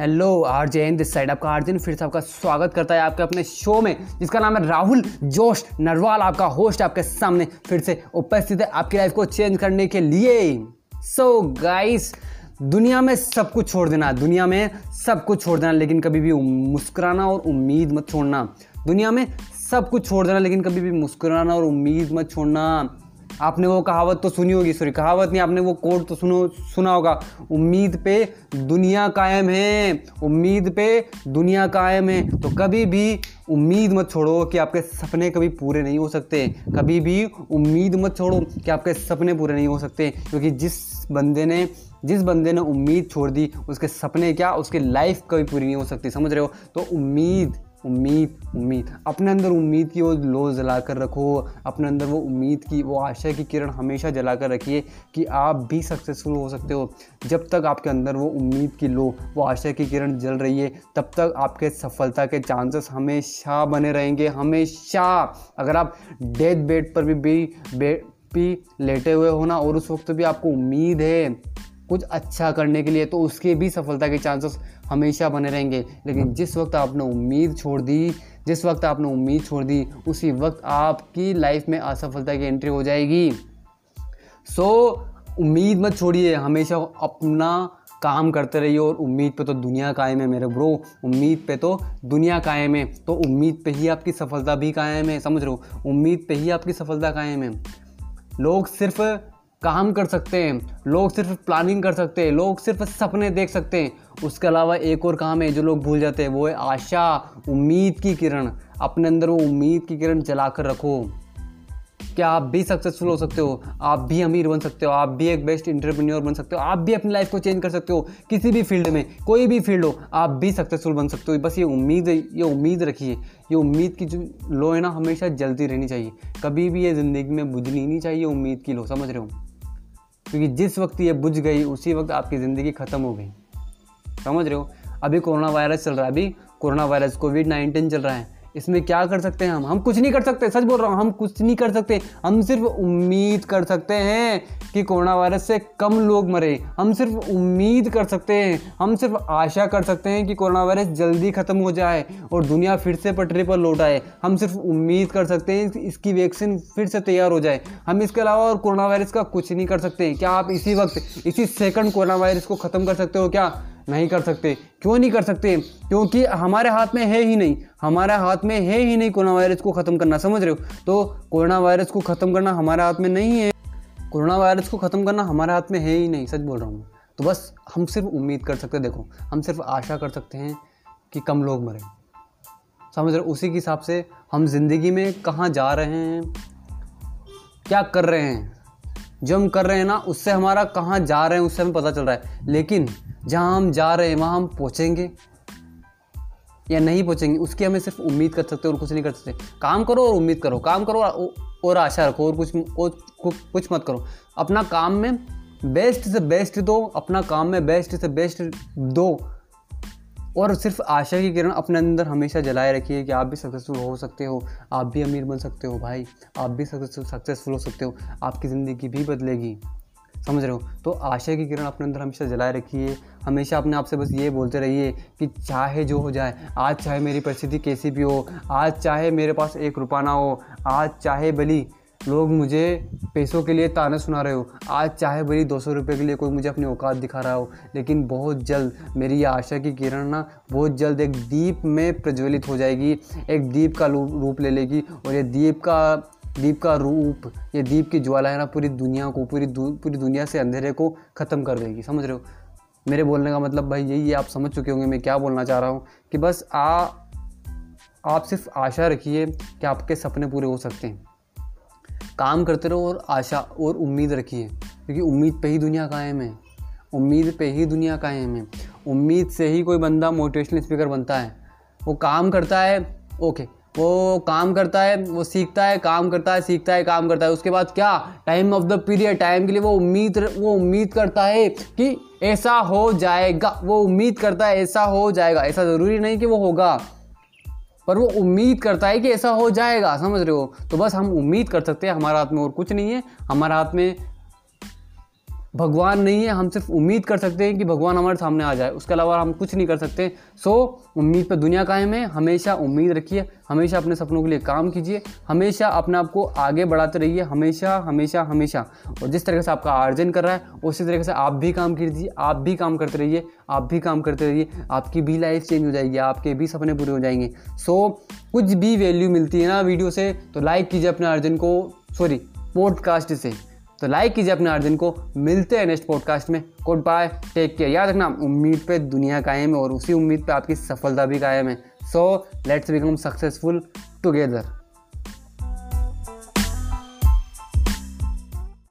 Hello RJ this side आपका RJ फिर से आपका स्वागत करता है आपके अपने शो में जिसका नाम है राहुल जोश नरवाल आपका होस्ट आपके सामने फिर से उपस्थित है आपकी लाइफ को चेंज करने के लिए। सो so, गाइस दुनिया में सब कुछ छोड़ देना दुनिया में सब कुछ छोड़ देना लेकिन कभी भी मुस्कुराना और उम्मीद मत छोड़ना। दुनिया में सब कुछ छोड़ देना लेकिन कभी भी मुस्कुराना और उम्मीद मत छोड़ना। आपने वो कहावत तो सुनी होगी सॉरी कहावत नहीं, आपने वो कोड तो सुनो, सुना होगा। उम्मीद पे दुनिया कायम है, उम्मीद पे दुनिया कायम है। तो कभी भी उम्मीद मत छोड़ो कि आपके सपने कभी पूरे नहीं हो सकते। कभी भी उम्मीद मत छोड़ो कि आपके सपने पूरे नहीं हो सकते। क्योंकि जिस बंदे ने, जिस बंदे ने उम्मीद छोड़ दी, उसके सपने क्या, उसकी लाइफ कभी पूरी नहीं हो सकती, समझ रहे हो? तो उम्मीद उम्मीद उम्मीद। अपने अंदर उम्मीद की वो लो जला कर रखो। अपने अंदर वो उम्मीद की, वो आशा की किरण हमेशा जला कर रखिए कि आप भी सक्सेसफुल हो सकते हो। जब तक आपके अंदर वो उम्मीद की लो, वो आशा की किरण जल रही है, तब तक आपके सफलता के चांसेस हमेशा बने रहेंगे, हमेशा। अगर आप डेथ बेड पर भी भी बेड भी लेटे हुए हो ना, और उस वक्त भी आपको उम्मीद है कुछ अच्छा करने के लिए तो उसके भी सफलता के चांसेस हमेशा बने रहेंगे। लेकिन जिस वक्त आपने उम्मीद छोड़ दी जिस वक्त आपने उम्मीद छोड़ दी उसी वक्त आपकी लाइफ में असफलता की एंट्री हो जाएगी। सो so, उम्मीद मत छोड़िए हमेशा अपना काम करते रहिए और उम्मीद पे तो दुनिया कायम है मेरे ब्रो उम्मीद पे तो दुनिया कायम है तो उम्मीद पे ही आपकी सफलता भी कायम है समझ रहे हो? उम्मीद पे ही आपकी सफलता कायम है। लोग सिर्फ़ काम कर सकते हैं, लोग सिर्फ़ प्लानिंग कर सकते हैं, लोग सिर्फ़ सपने देख सकते हैं। उसके अलावा एक और काम है जो लोग भूल जाते हैं, वो है आशा, उम्मीद की किरण। अपने अंदर वो उम्मीद की किरण जला कर रखो। क्या आप भी सक्सेसफुल हो सकते हो, आप भी अमीर बन सकते हो, आप भी एक बेस्ट इंटरप्रेन्योर बन सकते हो, आप भी अपनी लाइफ को चेंज कर सकते हो, किसी भी फ़ील्ड में, कोई भी फ़ील्ड हो, आप भी सक्सेसफुल बन सकते हो। बस ये उम्मीद ये उम्मीद रखिए, ये उम्मीद की जो लो है ना हमेशा जलती रहनी चाहिए। कभी भी ये ज़िंदगी में बुझनी नहीं चाहिए उम्मीद की लो, समझ रहे हो? क्योंकि जिस वक्त ये बुझ गई, उसी वक्त आपकी ज़िंदगी ख़त्म हो गई। समझ रहे हो? अभी कोरोना वायरस चल रहा है, अभी कोरोना वायरस कोविड नाइन्टीन चल रहा है। इसमें क्या कर सकते हैं हम? हम कुछ नहीं कर सकते, सच बोल रहा हूँ, हम कुछ नहीं कर सकते। हम सिर्फ़ उम्मीद कर सकते हैं कि कोरोना वायरस से कम लोग मरे। हम सिर्फ़ उम्मीद कर सकते हैं, हम सिर्फ़ आशा कर सकते हैं कि कोरोना वायरस जल्दी ख़त्म हो जाए और दुनिया फिर से पटरी पर लौट आए। हम सिर्फ़ उम्मीद कर सकते हैं इसकी वैक्सीन फिर से तैयार हो जाए। हम इसके अलावा और कोरोना वायरस का कुछ नहीं कर सकते। क्या आप इसी वक्त, इसी सेकंड कोरोना वायरस को ख़त्म कर सकते हो क्या? नहीं कर सकते। क्यों नहीं कर सकते? क्योंकि हमारे हाथ में है ही नहीं। हमारे हाथ में है ही नहीं कोरोना वायरस को ख़त्म करना, समझ रहे हो? तो कोरोना वायरस को ख़त्म करना हमारे हाथ में नहीं है। कोरोना वायरस को ख़त्म करना हमारे हाथ में है ही नहीं, सच बोल रहा हूँ। तो बस हम सिर्फ़ उम्मीद कर सकते देखो, हम सिर्फ़ आशा कर सकते हैं कि कम लोग मरें। समझ रहे उसी के हिसाब से हम ज़िंदगी में कहाँ जा रहे हैं, क्या कर रहे हैं जो हम कर रहे हैं ना, उससे हमारा कहाँ जा रहे हैं, उससे हमें पता चल रहा है। लेकिन जहाँ हम जा रहे हैं, वहाँ हम पहुँचेंगे। या नहीं पहुँचेंगे, उसकी हमें सिर्फ़ उम्मीद कर सकते और कुछ नहीं कर सकते। काम करो और उम्मीद करो, काम करो और आशा रखो और कुछ और कुछ मत करो। अपना काम में बेस्ट से बेस्ट दो, अपना काम में बेस्ट से बेस्ट दो। और सिर्फ़ आशा की किरण अपने अंदर हमेशा जलाए रखिए कि आप भी सक्सेसफुल हो सकते हो, आप भी अमीर बन सकते हो भाई, आप भी सक्सेसफुल हो सकते हो, आपकी ज़िंदगी भी बदलेगी। समझ रहे हो? तो आशा की किरण अपने अंदर हमेशा जलाए रखिए। हमेशा अपने आप से बस ये बोलते रहिए कि चाहे जो हो जाए, आज चाहे मेरी परिस्थिति कैसी भी हो, आज चाहे मेरे पास एक रुपया ना हो, आज चाहे भली लोग मुझे पैसों के लिए ताने सुना रहे हो, आज चाहे भली दो सौ रुपये के लिए कोई मुझे अपनी औकात दिखा रहा हो, लेकिन बहुत जल्द मेरी आशा की किरण ना बहुत जल्द एक दीप में प्रज्वलित हो जाएगी, एक दीप का रूप ले लेगी और ये दीप का दीप का रूप या दीप की ज्वाला है ना पूरी दुनिया को पूरी दु, पूरी दुनिया से अंधेरे को ख़त्म कर देगी समझ रहे हो? मेरे बोलने का मतलब भाई यही है आप समझ चुके होंगे मैं क्या बोलना चाह रहा हूँ कि बस आ आप सिर्फ़ आशा रखिए कि आपके सपने पूरे हो सकते हैं। काम करते रहो और आशा और उम्मीद रखिए क्योंकि उम्मीद पे ही दुनिया कायम है उम्मीद पे ही दुनिया कायम है। उम्मीद से ही कोई बंदा मोटिवेशनल स्पीकर बनता है। वो काम करता है ओके वो काम करता है, वो सीखता है, काम करता है, सीखता है, काम करता है। उसके बाद क्या? Time of the period time के लिए वो उम्मीद वो उम्मीद करता है कि ऐसा हो जाएगा। वो उम्मीद करता है ऐसा हो जाएगा। ऐसा ज़रूरी नहीं कि वो होगा, पर वो उम्मीद करता है कि ऐसा हो जाएगा। समझ रहे हो? तो बस हम उम्मीद कर सकते हैं हमारे हाथ में और कुछ नहीं है। हमारे हाथ में भगवान नहीं है, हम सिर्फ़ उम्मीद कर सकते हैं कि भगवान हमारे सामने आ जाए। उसके अलावा हम कुछ नहीं कर सकते। सो उम्मीद पर दुनिया कायम है। हमेशा उम्मीद रखिए। हमेशा अपने सपनों के लिए काम कीजिए। हमेशा अपने आप को आगे बढ़ाते रहिए। हमेशा हमेशा हमेशा। और जिस तरीके से आपका आर्जन कर रहा है, उसी तरीके से आप भी काम कीजिए। आप भी काम करते रहिए। आप भी काम करते रहिए। आपकी भी लाइफ चेंज हो जाएगी। आपके भी सपने पूरे हो जाएँगे। सो कुछ भी वैल्यू मिलती है ना वीडियो से तो लाइक कीजिए अपने अर्जुन को। सॉरी पॉडकास्ट से। तो लाइक कीजिए अपने अर्जुन को। मिलते हैं नेक्स्ट पॉडकास्ट में। गुड बाय टेक केयर याद रखना, उम्मीद पे दुनिया कायम है और उसी उम्मीद पे आपकी सफलता भी कायम है। So let's become successful together